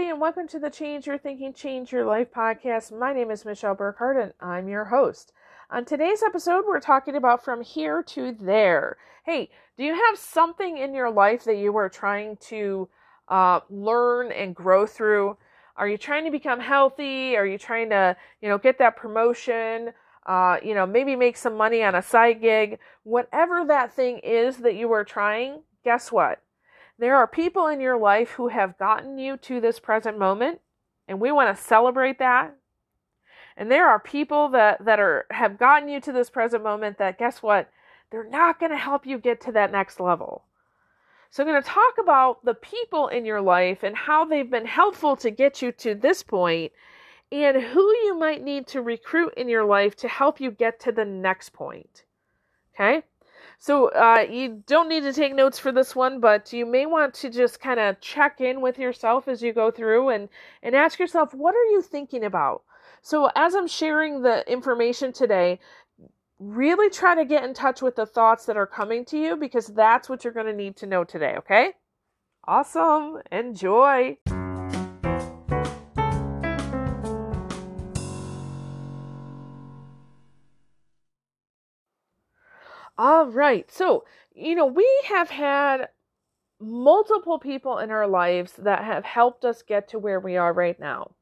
everybody, and welcome to the Change Your Thinking, Change Your Life podcast. My name is Michelle Burkhardt, and I'm your host. On today's episode, we're talking about from here to there. Hey, do you have something in your life that you are trying to uh, learn and grow through? Are you trying to become healthy? Are you trying to, you know, get that promotion? Uh, you know, maybe make some money on a side gig? Whatever that thing is that you are trying, guess what? There are people in your life who have gotten you to this present moment, and we want to celebrate that. And there are people that, that are have gotten you to this present moment that guess what? They're not going to help you get to that next level. So I'm going to talk about the people in your life and how they've been helpful to get you to this point and who you might need to recruit in your life to help you get to the next point. Okay? So uh, you don't need to take notes for this one, but you may want to just kind of check in with yourself as you go through and and ask yourself, what are you thinking about? So as I'm sharing the information today, really try to get in touch with the thoughts that are coming to you because that's what you're going to need to know today. Okay? Awesome. Enjoy. All right. So, you know, we have had multiple people in our lives that have helped us get to where we are right now.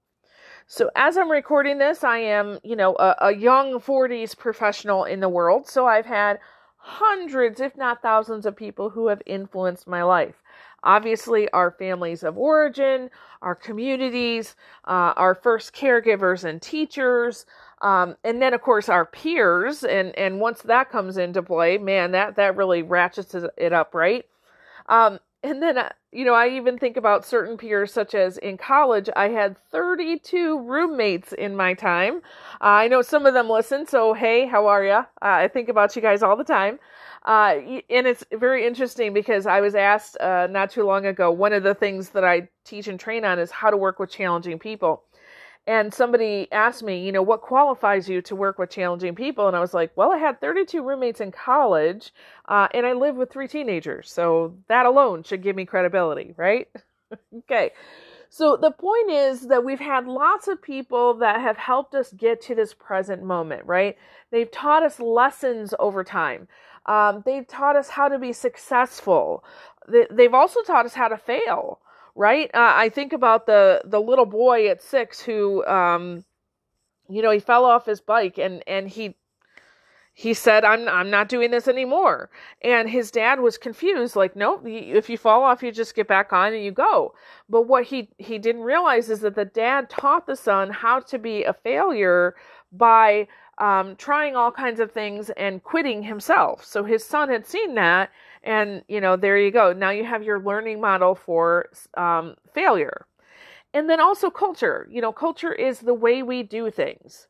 So, as I'm recording this, I am, you know, a, a young 40s professional in the world. So, I've had hundreds, if not thousands, of people who have influenced my life. Obviously, our families of origin, our communities, uh, our first caregivers and teachers, um, and then of course our peers, and and once that comes into play, man, that that really ratchets it up, right? Um, and then uh, you know I even think about certain peers, such as in college, I had 32 roommates in my time. Uh, I know some of them listen, so hey, how are you? Uh, I think about you guys all the time. Uh, and it's very interesting because I was asked uh, not too long ago. One of the things that I teach and train on is how to work with challenging people and somebody asked me, you know, what qualifies you to work with challenging people? And I was like, well, I had 32 roommates in college, uh, and I live with three teenagers. So that alone should give me credibility, right? okay. So the point is that we've had lots of people that have helped us get to this present moment, right? They've taught us lessons over time. Um, they've taught us how to be successful. They've also taught us how to fail right? Uh, I think about the the little boy at six who, um, you know, he fell off his bike and and he he said, "I'm I'm not doing this anymore." And his dad was confused, like, "Nope, if you fall off, you just get back on and you go." But what he he didn't realize is that the dad taught the son how to be a failure by um, trying all kinds of things and quitting himself. So his son had seen that and, you know, there you go. Now you have your learning model for um, failure. And then also culture. You know, culture is the way we do things.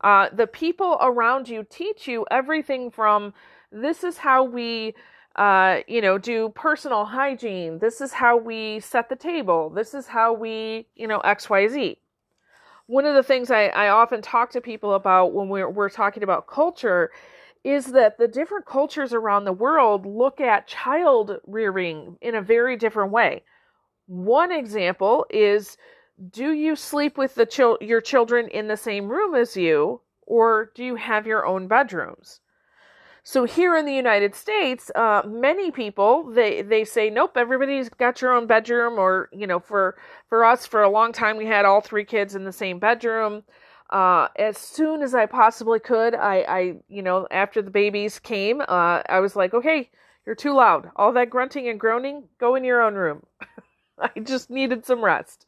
Uh, the people around you teach you everything from this is how we, uh, you know, do personal hygiene. This is how we set the table. This is how we, you know, XYZ. One of the things I, I often talk to people about when we're, we're talking about culture is that the different cultures around the world look at child rearing in a very different way. One example is do you sleep with the chil- your children in the same room as you or do you have your own bedrooms? So here in the United States, uh, many people they they say nope, everybody's got your own bedroom, or you know, for for us for a long time we had all three kids in the same bedroom uh, as soon as I possibly could, I, I, you know, after the babies came, uh, I was like, okay, you're too loud. All that grunting and groaning, go in your own room. I just needed some rest.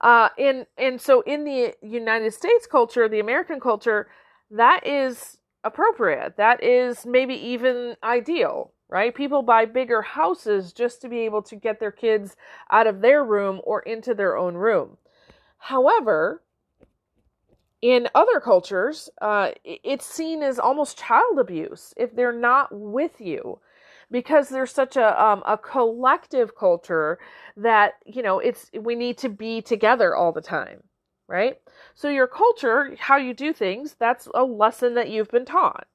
Uh, and and so in the United States culture, the American culture, that is appropriate. That is maybe even ideal, right? People buy bigger houses just to be able to get their kids out of their room or into their own room. However, in other cultures, uh, it's seen as almost child abuse if they're not with you because there's such a um, a collective culture that you know it's we need to be together all the time right so your culture how you do things that's a lesson that you've been taught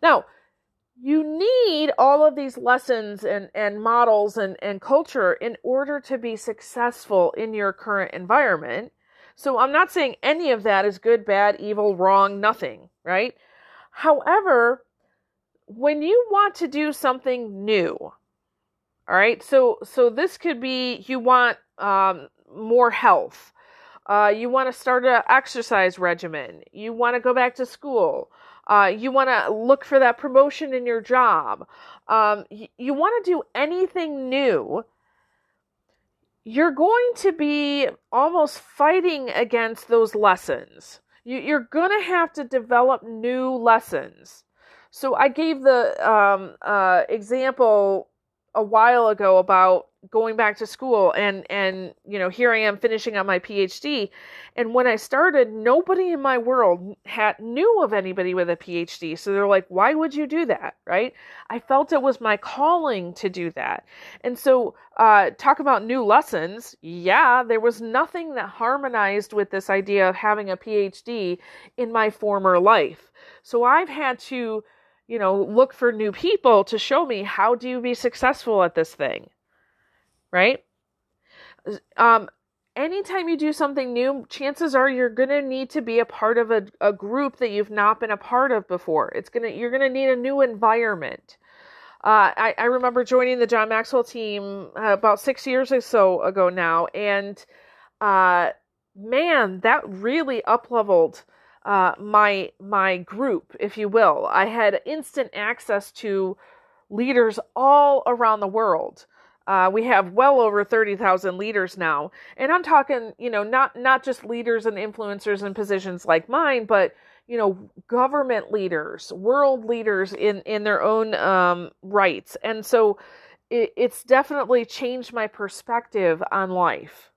now you need all of these lessons and, and models and, and culture in order to be successful in your current environment. So I'm not saying any of that is good, bad, evil, wrong, nothing, right? However, when you want to do something new, all right, so so this could be you want um, more health, uh, you want to start an exercise regimen, you want to go back to school, uh, you want to look for that promotion in your job. Um, y- you want to do anything new. You're going to be almost fighting against those lessons. You, you're going to have to develop new lessons. So I gave the um, uh, example a while ago about going back to school and and you know here I am finishing on my PhD and when I started nobody in my world had knew of anybody with a PhD so they're like why would you do that? Right? I felt it was my calling to do that. And so uh, talk about new lessons. Yeah there was nothing that harmonized with this idea of having a PhD in my former life. So I've had to you know look for new people to show me how do you be successful at this thing right? Um, anytime you do something new, chances are you're going to need to be a part of a, a group that you've not been a part of before. It's going to, you're going to need a new environment. Uh, I, I remember joining the John Maxwell team uh, about six years or so ago now, and uh, man, that really upleveled uh, my my group, if you will. I had instant access to leaders all around the world. Uh, we have well over 30,000 leaders now. And I'm talking, you know, not, not just leaders and influencers in positions like mine, but, you know, government leaders, world leaders in, in their own um, rights. And so it, it's definitely changed my perspective on life.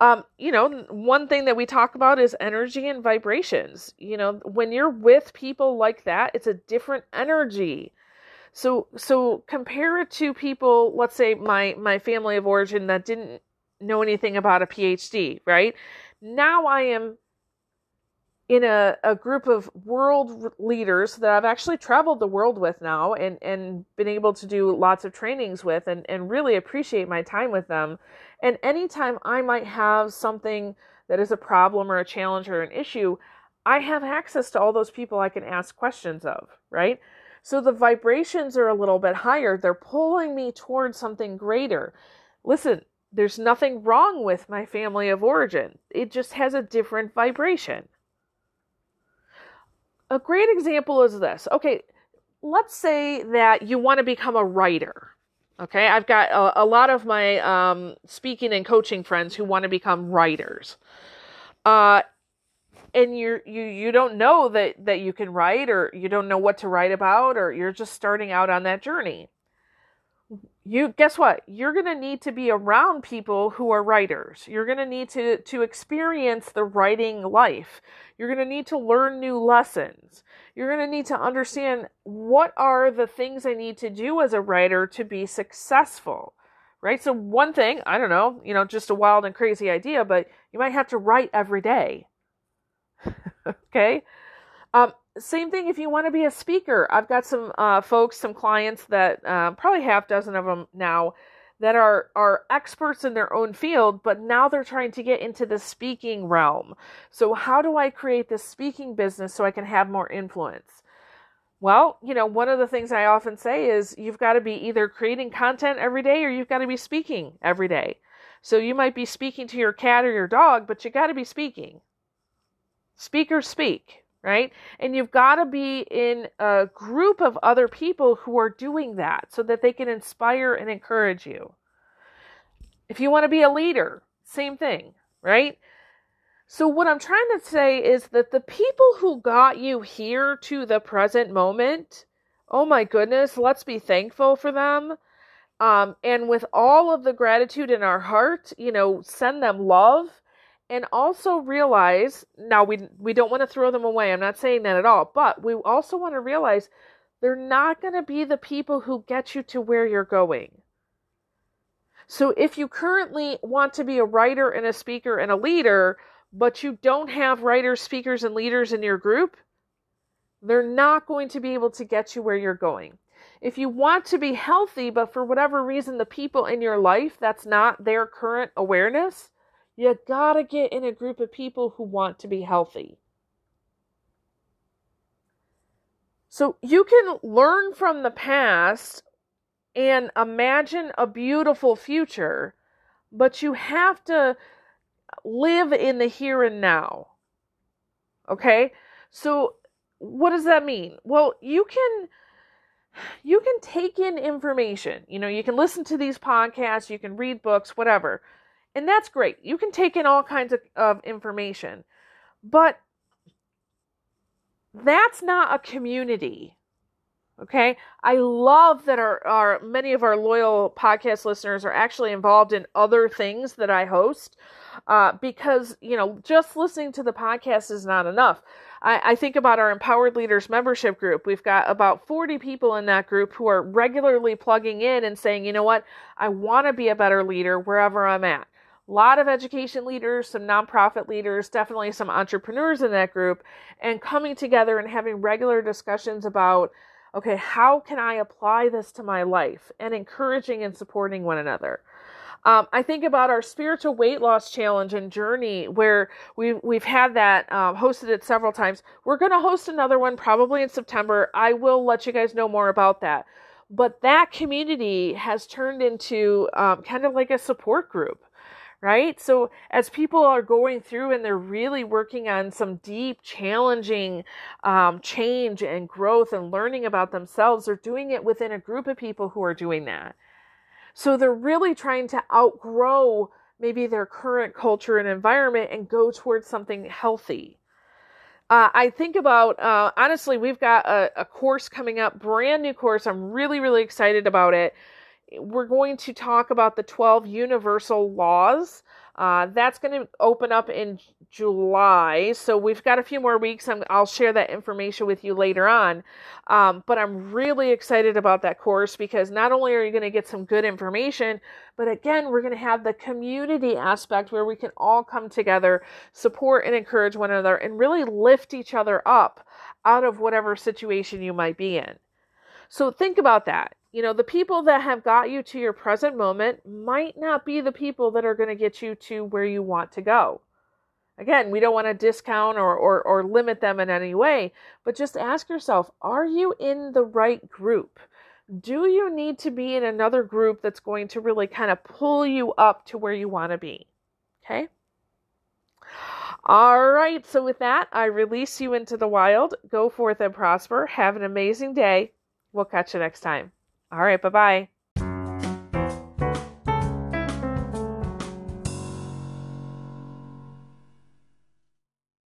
Um, you know, one thing that we talk about is energy and vibrations. You know, when you're with people like that, it's a different energy. So so compare it to people, let's say my my family of origin that didn't know anything about a PhD, right? Now I am in a, a group of world leaders that I've actually traveled the world with now and, and been able to do lots of trainings with and, and really appreciate my time with them. And anytime I might have something that is a problem or a challenge or an issue, I have access to all those people I can ask questions of, right? So the vibrations are a little bit higher. They're pulling me towards something greater. Listen, there's nothing wrong with my family of origin, it just has a different vibration. A great example is this. Okay, let's say that you want to become a writer. Okay, I've got a, a lot of my um, speaking and coaching friends who want to become writers. Uh, and you you you don't know that that you can write or you don't know what to write about or you're just starting out on that journey. You guess what? You're going to need to be around people who are writers. You're going to need to to experience the writing life. You're going to need to learn new lessons. You're going to need to understand what are the things i need to do as a writer to be successful right? So one thing i don't know you know just a wild and crazy idea but you might have to write every day okay. Um, same thing if you want to be a speaker. I've got some uh, folks, some clients that uh, probably half dozen of them now that are are experts in their own field, but now they're trying to get into the speaking realm. So how do I create this speaking business so I can have more influence? Well, you know, one of the things I often say is you've got to be either creating content every day or you've got to be speaking every day. So you might be speaking to your cat or your dog, but you got to be speaking. Speakers speak, right? And you've got to be in a group of other people who are doing that so that they can inspire and encourage you. If you want to be a leader, same thing, right? So, what I'm trying to say is that the people who got you here to the present moment, oh my goodness, let's be thankful for them. Um, and with all of the gratitude in our heart, you know, send them love and also realize now we we don't want to throw them away. I'm not saying that at all, but we also want to realize they're not going to be the people who get you to where you're going. So if you currently want to be a writer and a speaker and a leader, but you don't have writers, speakers and leaders in your group, They're not going to be able to get you where you're going. If you want to be healthy, but for whatever reason, the people in your life, that's not their current awareness, you gotta get in a group of people who want to be healthy. So you can learn from the past and imagine a beautiful future, but you have to live in the here and now. Okay? So what does that mean? Well, you can you can take in information. You know, you can listen to these podcasts, you can read books, whatever. And that's great. You can take in all kinds of, of information. But that's not a community. Okay. I love that our, our many of our loyal podcast listeners are actually involved in other things that I host. Uh, because, you know, just listening to the podcast is not enough. I, I think about our Empowered Leaders membership group. We've got about 40 people in that group who are regularly plugging in and saying, you know what, I want to be a better leader wherever I'm at. Lot of education leaders, some nonprofit leaders, definitely some entrepreneurs in that group, and coming together and having regular discussions about okay, how can I apply this to my life and encouraging and supporting one another. Um, I think about our spiritual weight loss challenge and journey where we've we've had that um, hosted it several times. We're going to host another one probably in September. I will let you guys know more about that. But that community has turned into um, kind of like a support group right? So as people are going through and they're really working on some deep, challenging um, change and growth and learning about themselves, they're doing it within a group of people who are doing that. So they're really trying to outgrow maybe their current culture and environment and go towards something healthy. Uh, I think about, uh, honestly, we've got a, a course coming up, brand new course. I'm really, really excited about it. We're going to talk about the 12 universal laws uh, that's going to open up in July, so we've got a few more weeks. i will share that information with you later on. Um, but I'm really excited about that course because not only are you going to get some good information, but again, we're going to have the community aspect where we can all come together, support and encourage one another, and really lift each other up out of whatever situation you might be in. So think about that. You know, the people that have got you to your present moment might not be the people that are going to get you to where you want to go. Again, we don't want to discount or, or, or limit them in any way, but just ask yourself are you in the right group? Do you need to be in another group that's going to really kind of pull you up to where you want to be? Okay. All right. So, with that, I release you into the wild. Go forth and prosper. Have an amazing day. We'll catch you next time. All right. Bye bye.